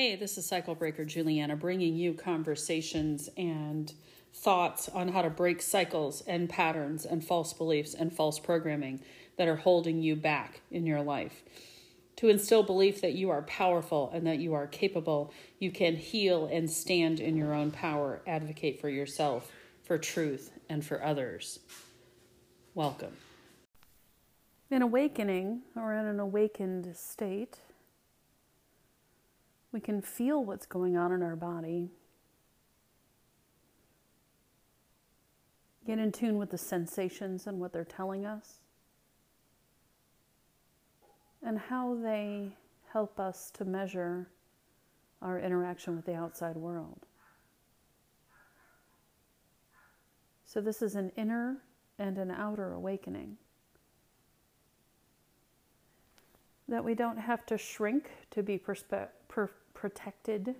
Hey, this is Cycle Breaker Juliana bringing you conversations and thoughts on how to break cycles and patterns and false beliefs and false programming that are holding you back in your life. To instill belief that you are powerful and that you are capable, you can heal and stand in your own power, advocate for yourself, for truth, and for others. Welcome. In awakening or in an awakened state, we can feel what's going on in our body. Get in tune with the sensations and what they're telling us, and how they help us to measure our interaction with the outside world. So, this is an inner and an outer awakening. That we don't have to shrink to be perspe- per- protected,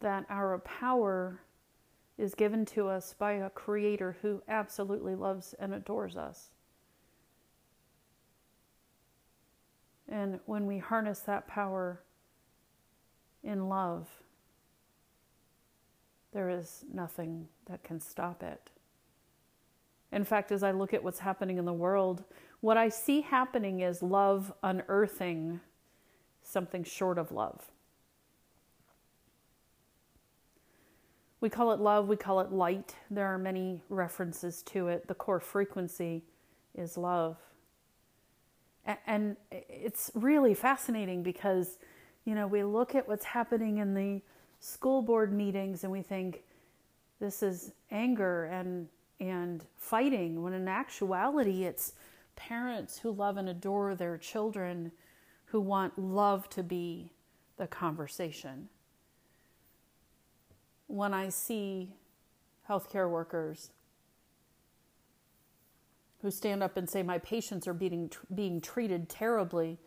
that our power is given to us by a creator who absolutely loves and adores us. And when we harness that power in love, there is nothing that can stop it. In fact, as I look at what's happening in the world, what I see happening is love unearthing something short of love. We call it love, we call it light. There are many references to it. The core frequency is love. And it's really fascinating because, you know, we look at what's happening in the school board meetings and we think this is anger and and fighting when in actuality it's parents who love and adore their children who want love to be the conversation. When I see healthcare workers who stand up and say, My patients are being, being treated terribly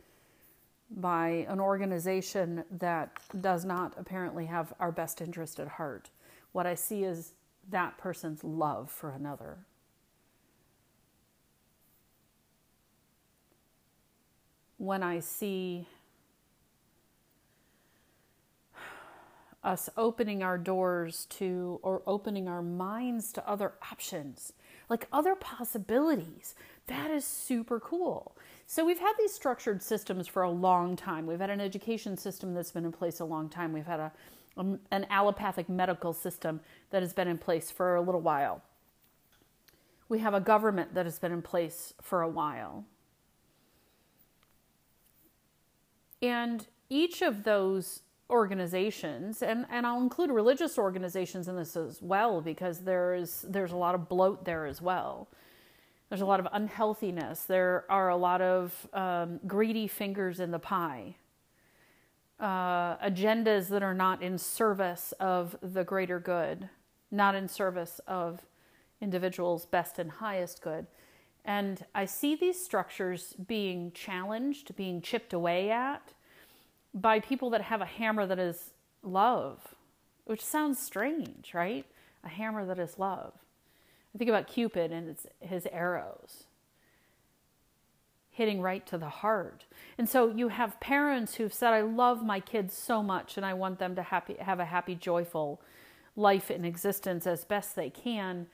by an organization that does not apparently have our best interest at heart, what I see is that person's love for another. When I see us opening our doors to or opening our minds to other options, like other possibilities. That is super cool. So, we've had these structured systems for a long time. We've had an education system that's been in place a long time. We've had a, um, an allopathic medical system that has been in place for a little while. We have a government that has been in place for a while. And each of those organizations, and, and I'll include religious organizations in this as well, because there's there's a lot of bloat there as well. There's a lot of unhealthiness. There are a lot of um, greedy fingers in the pie. Uh, agendas that are not in service of the greater good, not in service of individuals' best and highest good. And I see these structures being challenged, being chipped away at by people that have a hammer that is love, which sounds strange, right? A hammer that is love. I think about Cupid and his arrows hitting right to the heart. And so you have parents who've said, I love my kids so much and I want them to happy, have a happy, joyful life in existence as best they can.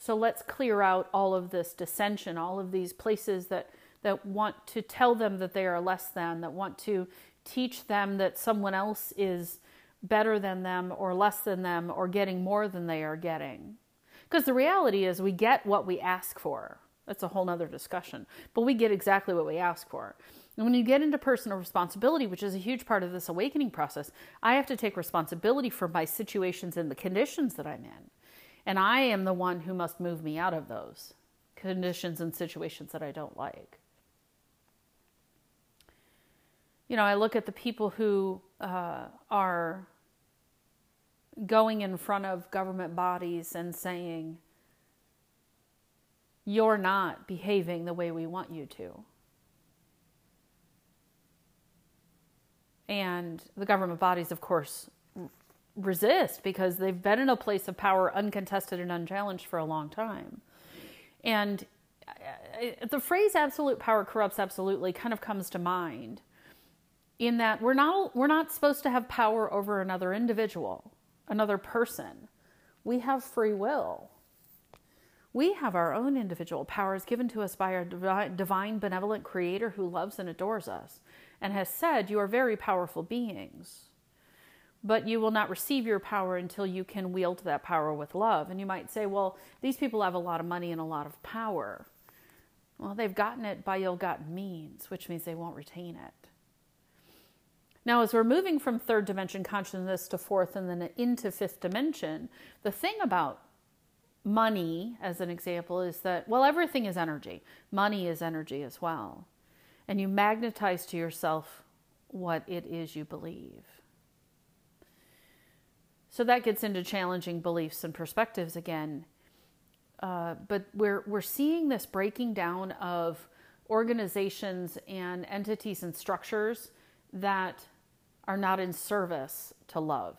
So let's clear out all of this dissension, all of these places that, that want to tell them that they are less than, that want to teach them that someone else is better than them or less than them or getting more than they are getting. Because the reality is, we get what we ask for. That's a whole nother discussion. But we get exactly what we ask for. And when you get into personal responsibility, which is a huge part of this awakening process, I have to take responsibility for my situations and the conditions that I'm in. And I am the one who must move me out of those conditions and situations that I don't like. You know, I look at the people who uh, are going in front of government bodies and saying, You're not behaving the way we want you to. And the government bodies, of course, resist because they've been in a place of power uncontested and unchallenged for a long time. And uh, uh, the phrase absolute power corrupts absolutely kind of comes to mind in that we're not we're not supposed to have power over another individual, another person. We have free will. We have our own individual powers given to us by our divine, benevolent creator who loves and adores us and has said, You are very powerful beings. But you will not receive your power until you can wield that power with love. And you might say, Well, these people have a lot of money and a lot of power. Well, they've gotten it by ill gotten means, which means they won't retain it. Now, as we're moving from third dimension consciousness to fourth and then into fifth dimension, the thing about money, as an example, is that, well, everything is energy. Money is energy as well. And you magnetize to yourself what it is you believe. So that gets into challenging beliefs and perspectives again. Uh, but we're, we're seeing this breaking down of organizations and entities and structures that are not in service to love.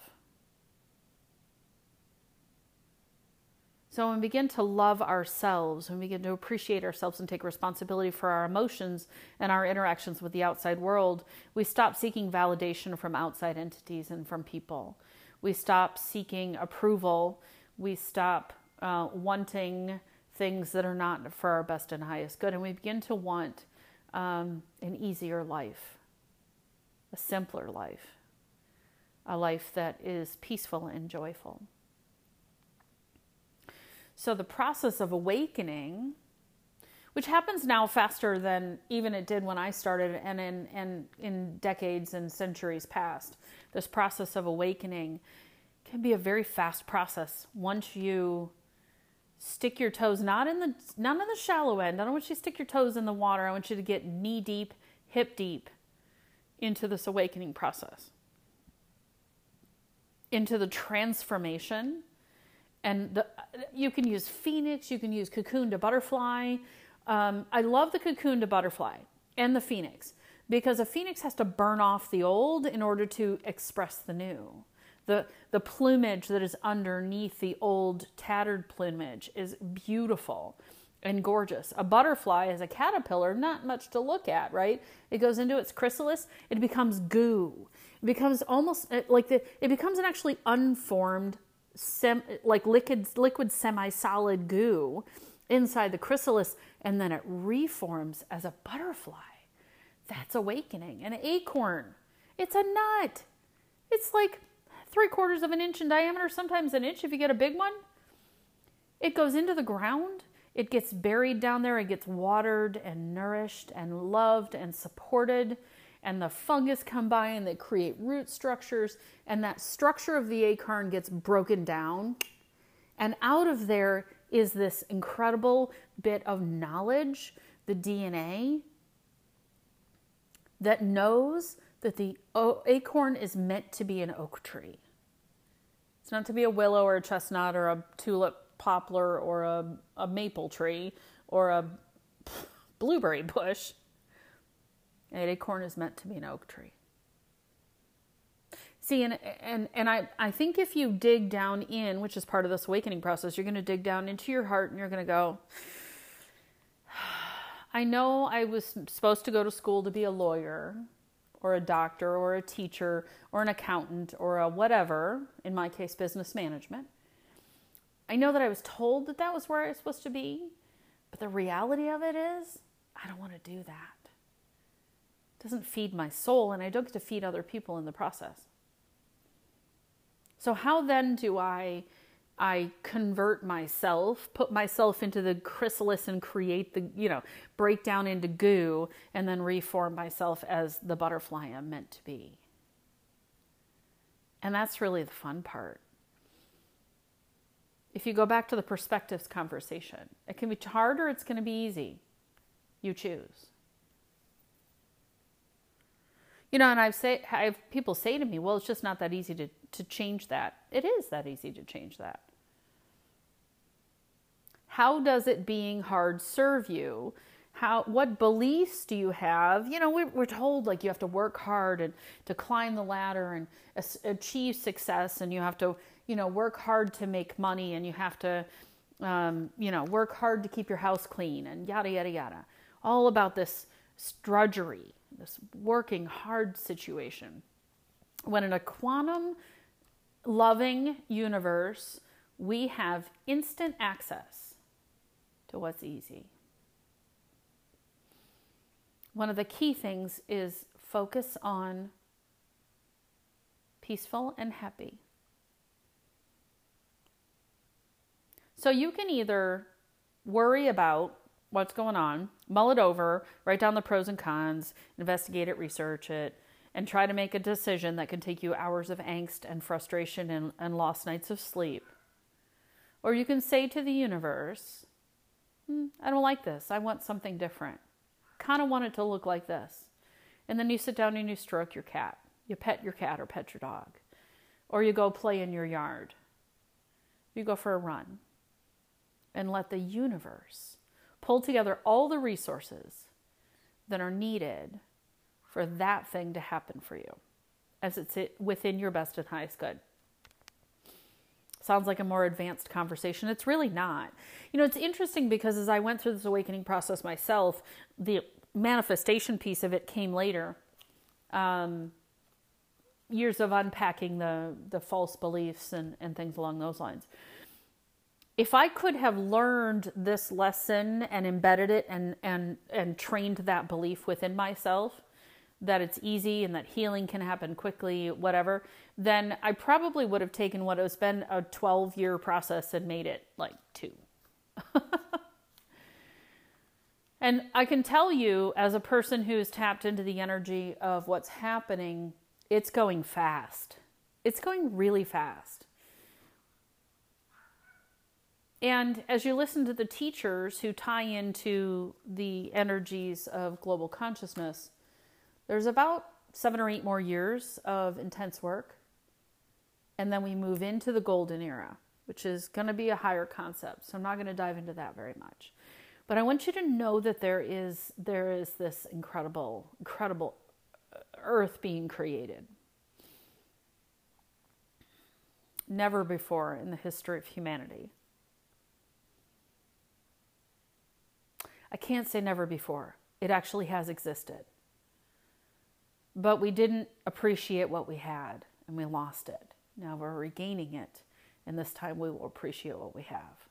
So, when we begin to love ourselves, when we begin to appreciate ourselves and take responsibility for our emotions and our interactions with the outside world, we stop seeking validation from outside entities and from people. We stop seeking approval. We stop uh, wanting things that are not for our best and highest good. And we begin to want um, an easier life, a simpler life, a life that is peaceful and joyful. So the process of awakening, which happens now faster than even it did when I started and in, and in decades and centuries past, this process of awakening can be a very fast process once you stick your toes not in the not in the shallow end. I don't want you to stick your toes in the water. I want you to get knee deep, hip deep into this awakening process. Into the transformation and the, you can use phoenix, you can use cocoon to butterfly. Um, I love the cocoon to butterfly and the phoenix because a phoenix has to burn off the old in order to express the new. The, the plumage that is underneath the old tattered plumage is beautiful and gorgeous. A butterfly is a caterpillar, not much to look at, right? It goes into its chrysalis, it becomes goo. It becomes almost like the, it becomes an actually unformed sem- like liquid liquid semi-solid goo inside the chrysalis and then it reforms as a butterfly. That's awakening. An acorn, it's a nut. It's like three quarters of an inch in diameter, sometimes an inch if you get a big one. It goes into the ground. It gets buried down there. It gets watered and nourished and loved and supported and the fungus come by and they create root structures and that structure of the acorn gets broken down and out of there is this incredible bit of knowledge the dna that knows that the acorn is meant to be an oak tree it's not to be a willow or a chestnut or a tulip poplar or a, a maple tree or a blueberry bush an acorn is meant to be an oak tree. See, and, and, and I, I think if you dig down in, which is part of this awakening process, you're going to dig down into your heart and you're going to go, I know I was supposed to go to school to be a lawyer or a doctor or a teacher or an accountant or a whatever, in my case, business management. I know that I was told that that was where I was supposed to be, but the reality of it is, I don't want to do that It doesn't feed my soul, and I don't get to feed other people in the process. So how then do I I convert myself, put myself into the chrysalis and create the, you know, break down into goo and then reform myself as the butterfly I'm meant to be. And that's really the fun part. If you go back to the perspectives conversation, it can be hard or it's going to be easy. You choose. You know, and I've say I have people say to me, "Well, it's just not that easy to to change that." It is that easy to change that. How does it being hard serve you? How what beliefs do you have? You know, we're, we're told like you have to work hard and to climb the ladder and achieve success, and you have to you know work hard to make money, and you have to um, you know, work hard to keep your house clean and yada, yada, yada. All about this drudgery, this working hard situation. When in a quantum loving universe, we have instant access to what's easy. One of the key things is focus on peaceful and happy. So you can either worry about what's going on, mull it over, write down the pros and cons, investigate it, research it, and try to make a decision that can take you hours of angst and frustration and, and lost nights of sleep. Or you can say to the universe, hmm, I don't like this. I want something different. Kind of want it to look like this. And then you sit down and you stroke your cat. You pet your cat or pet your dog. Or you go play in your yard. You go for a run and let the universe pull together all the resources that are needed for that thing to happen for you as it's within your best and highest good. Sounds like a more advanced conversation. It's really not. You know, it's interesting because as I went through this awakening process myself, the manifestation piece of it came later. Um, years of unpacking the, the false beliefs and, and things along those lines if I could have learned this lesson and embedded it and and and trained that belief within myself that it's easy and that healing can happen quickly, whatever, then I probably would have taken what has been a 12 year process and made it like two. and I can tell you, as a person who's tapped into the energy of what's happening, it's going fast. It's going really fast. And as you listen to the teachers who tie into the energies of global consciousness, there's about seven or eight more years of intense work. And then we move into the golden era, which is going to be a higher concept. So I'm not going to dive into that very much. But I want you to know that there is there is this incredible incredible uh, earth being created. Never before in the history of humanity. I can't say never before. It actually has existed. But we didn't appreciate what we had and we lost it. Now we're regaining it, and this time we will appreciate what we have.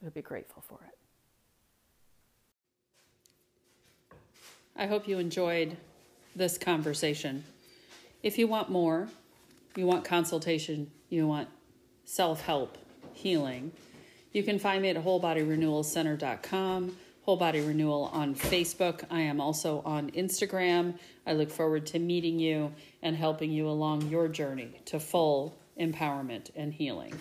We'll be grateful for it. I hope you enjoyed this conversation. If you want more, you want consultation, you want self help, healing, you can find me at wholebodyrenewalcenter.com Whole Body Renewal on Facebook. I am also on Instagram. I look forward to meeting you and helping you along your journey to full empowerment and healing.